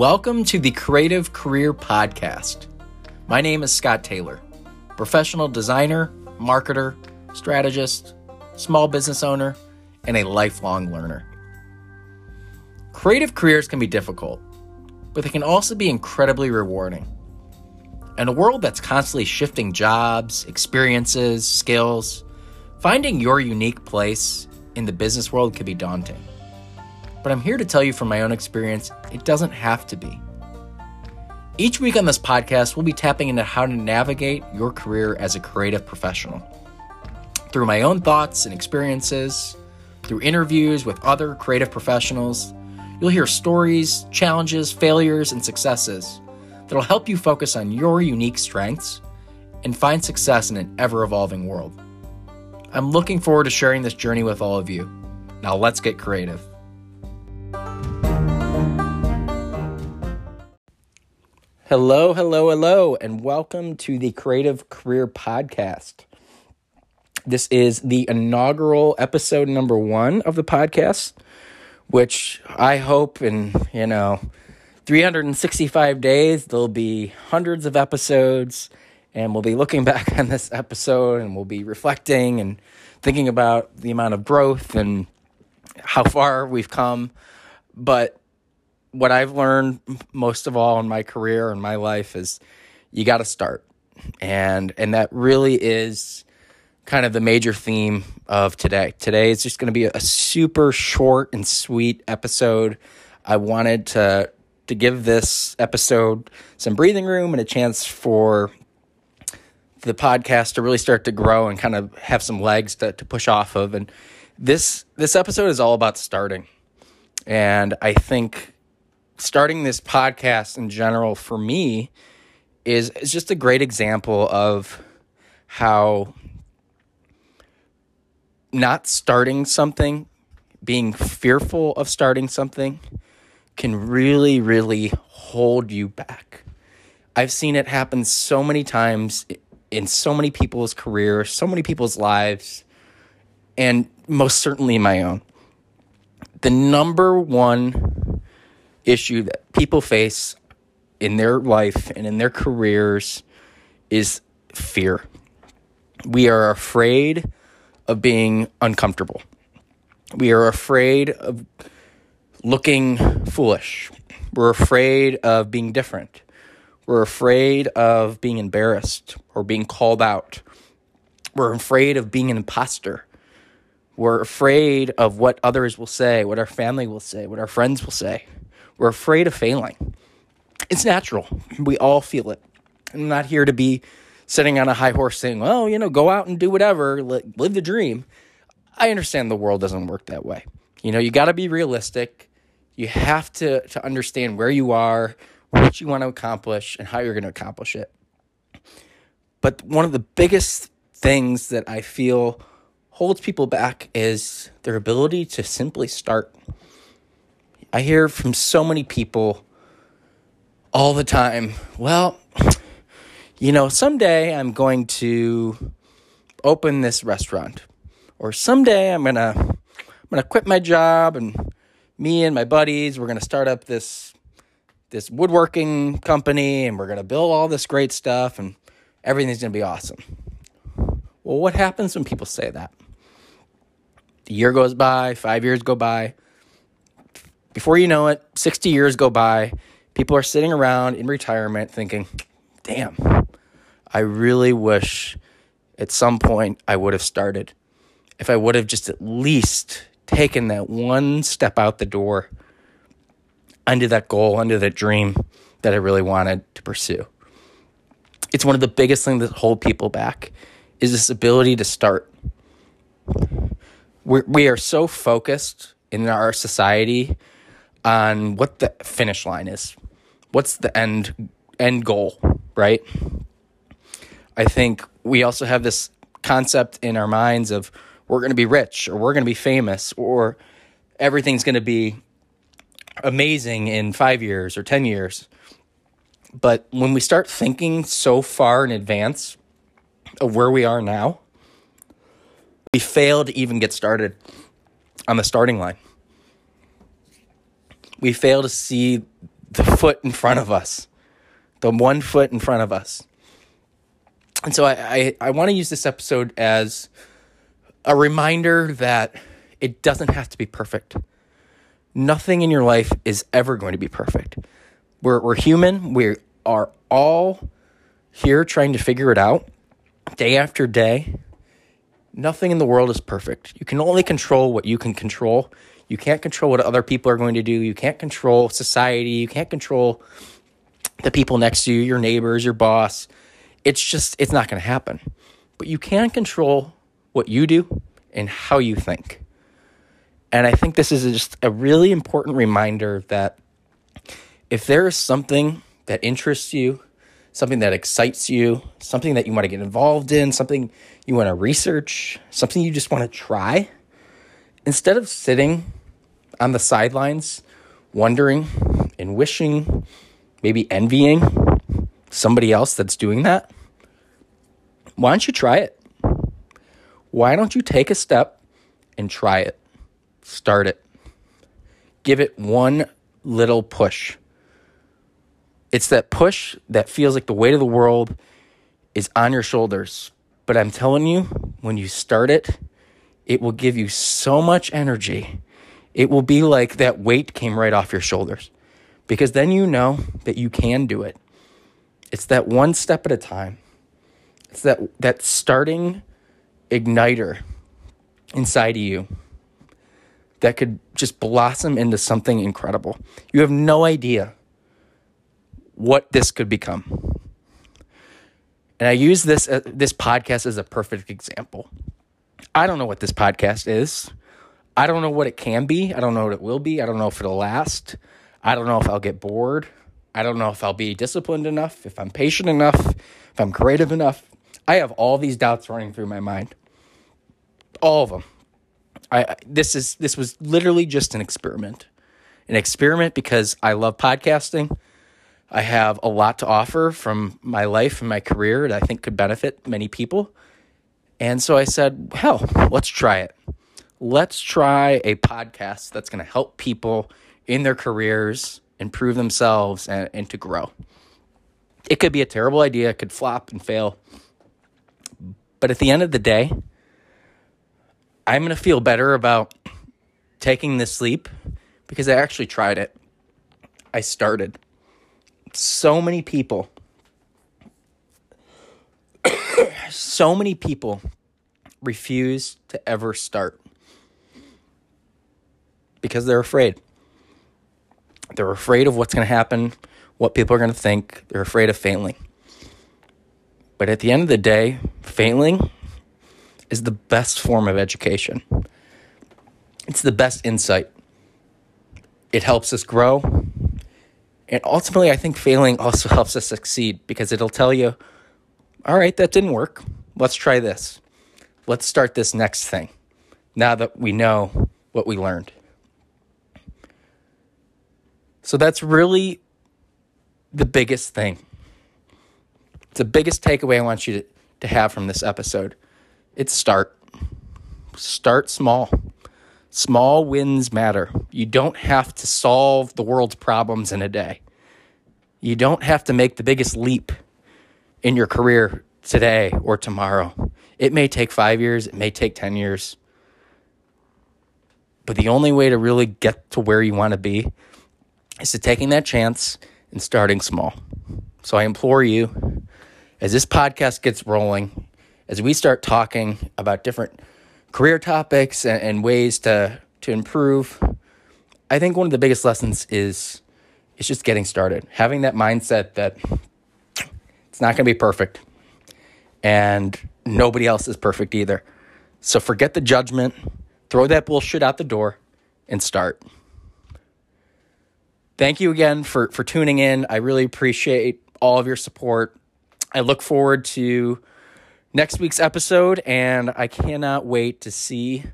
Welcome to the Creative Career Podcast. My name is Scott Taylor, professional designer, marketer, strategist, small business owner, and a lifelong learner. Creative careers can be difficult, but they can also be incredibly rewarding. In a world that's constantly shifting jobs, experiences, skills, finding your unique place in the business world can be daunting. But I'm here to tell you from my own experience, it doesn't have to be. Each week on this podcast, we'll be tapping into how to navigate your career as a creative professional. Through my own thoughts and experiences, through interviews with other creative professionals, you'll hear stories, challenges, failures, and successes that'll help you focus on your unique strengths and find success in an ever evolving world. I'm looking forward to sharing this journey with all of you. Now, let's get creative. Hello, hello, hello, and welcome to the Creative Career Podcast. This is the inaugural episode number one of the podcast, which I hope in, you know, 365 days, there'll be hundreds of episodes, and we'll be looking back on this episode and we'll be reflecting and thinking about the amount of growth and how far we've come. But what I've learned most of all in my career and my life is you got to start. And and that really is kind of the major theme of today. Today is just going to be a super short and sweet episode. I wanted to to give this episode some breathing room and a chance for the podcast to really start to grow and kind of have some legs to, to push off of. And this this episode is all about starting. And I think starting this podcast in general for me is is just a great example of how not starting something, being fearful of starting something can really really hold you back. I've seen it happen so many times in so many people's careers, so many people's lives, and most certainly my own. The number one issue that people face in their life and in their careers is fear. We are afraid of being uncomfortable. We are afraid of looking foolish. We're afraid of being different. We're afraid of being embarrassed or being called out. We're afraid of being an imposter. We're afraid of what others will say, what our family will say, what our friends will say. We're afraid of failing. It's natural. We all feel it. I'm not here to be sitting on a high horse saying, well, you know, go out and do whatever, live the dream. I understand the world doesn't work that way. You know, you got to be realistic. You have to, to understand where you are, what you want to accomplish, and how you're going to accomplish it. But one of the biggest things that I feel holds people back is their ability to simply start. I hear from so many people all the time, well, you know, someday I'm going to open this restaurant or someday I'm going to I'm going to quit my job and me and my buddies we're going to start up this this woodworking company and we're going to build all this great stuff and everything's going to be awesome. Well, what happens when people say that? A year goes by, 5 years go by, before you know it, 60 years go by. People are sitting around in retirement thinking, damn, I really wish at some point I would have started. If I would have just at least taken that one step out the door under that goal, under that dream that I really wanted to pursue. It's one of the biggest things that hold people back is this ability to start. We're, we are so focused in our society on what the finish line is. What's the end end goal, right? I think we also have this concept in our minds of we're going to be rich or we're going to be famous or everything's going to be amazing in 5 years or 10 years. But when we start thinking so far in advance of where we are now, we fail to even get started on the starting line we fail to see the foot in front of us, the one foot in front of us. And so I, I, I want to use this episode as a reminder that it doesn't have to be perfect. Nothing in your life is ever going to be perfect. We're, we're human. We are all here trying to figure it out day after day. Nothing in the world is perfect. You can only control what you can control. You can't control what other people are going to do. You can't control society. You can't control the people next to you, your neighbors, your boss. It's just, it's not going to happen. But you can control what you do and how you think. And I think this is just a really important reminder that if there is something that interests you, something that excites you, something that you want to get involved in, something you want to research, something you just want to try, instead of sitting on the sidelines wondering and wishing, maybe envying somebody else that's doing that, why don't you try it? Why don't you take a step and try it? Start it. Give it one little push. It's that push that feels like the weight of the world is on your shoulders. But I'm telling you, when you start it, it will give you so much energy. It will be like that weight came right off your shoulders because then you know that you can do it. It's that one step at a time. It's that that starting igniter inside of you that could just blossom into something incredible. You have no idea what this could become. And I use this uh, this podcast as a perfect example. I don't know what this podcast is. I don't know what it can be. I don't know what it will be. I don't know if it'll last. I don't know if I'll get bored. I don't know if I'll be disciplined enough, if I'm patient enough, if I'm creative enough. I have all these doubts running through my mind. All of them. I this is this was literally just an experiment. An experiment because I love podcasting. I have a lot to offer from my life and my career that I think could benefit many people. And so I said, hell, let's try it. Let's try a podcast that's going to help people in their careers improve themselves and, and to grow. It could be a terrible idea, it could flop and fail. But at the end of the day, I'm going to feel better about taking this leap because I actually tried it. I started so many people, so many people refuse to ever start because they're afraid. They're afraid of what's going to happen, what people are going to think. They're afraid of failing. But at the end of the day, failing is the best form of education. It's the best insight. It helps us grow. And ultimately, I think failing also helps us succeed because it'll tell you, all right, that didn't work. Let's try this. Let's start this next thing now that we know what we learned. So that's really the biggest thing. It's the biggest takeaway I want you to, to have from this episode. It's start. Start small. Small wins matter. You don't have to solve the world's problems in a day. You don't have to make the biggest leap in your career today or tomorrow. It may take five years, it may take 10 years. But the only way to really get to where you want to be is to taking that chance and starting small. So I implore you, as this podcast gets rolling, as we start talking about different career topics and, and ways to to improve. I think one of the biggest lessons is it's just getting started. Having that mindset that it's not going to be perfect and nobody else is perfect either. So forget the judgment, throw that bullshit out the door and start. Thank you again for for tuning in. I really appreciate all of your support. I look forward to next week's episode, and I cannot wait to see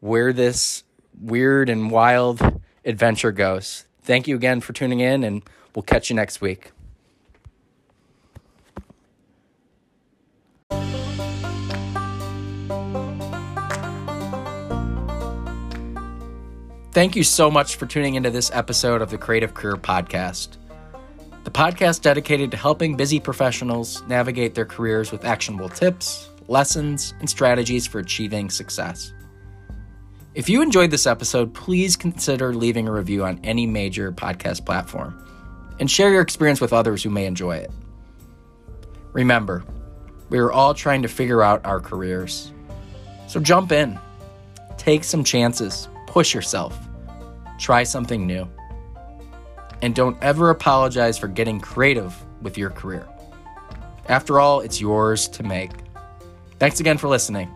where this weird and wild adventure goes. Thank you again for tuning in, and we'll catch you next week. Thank you so much for tuning into this episode of the Creative Career Podcast. The podcast dedicated to helping busy professionals navigate their careers with actionable tips, lessons, and strategies for achieving success. If you enjoyed this episode, please consider leaving a review on any major podcast platform and share your experience with others who may enjoy it. Remember, we are all trying to figure out our careers. So jump in, take some chances, push yourself, try something new. And don't ever apologize for getting creative with your career. After all, it's yours to make. Thanks again for listening.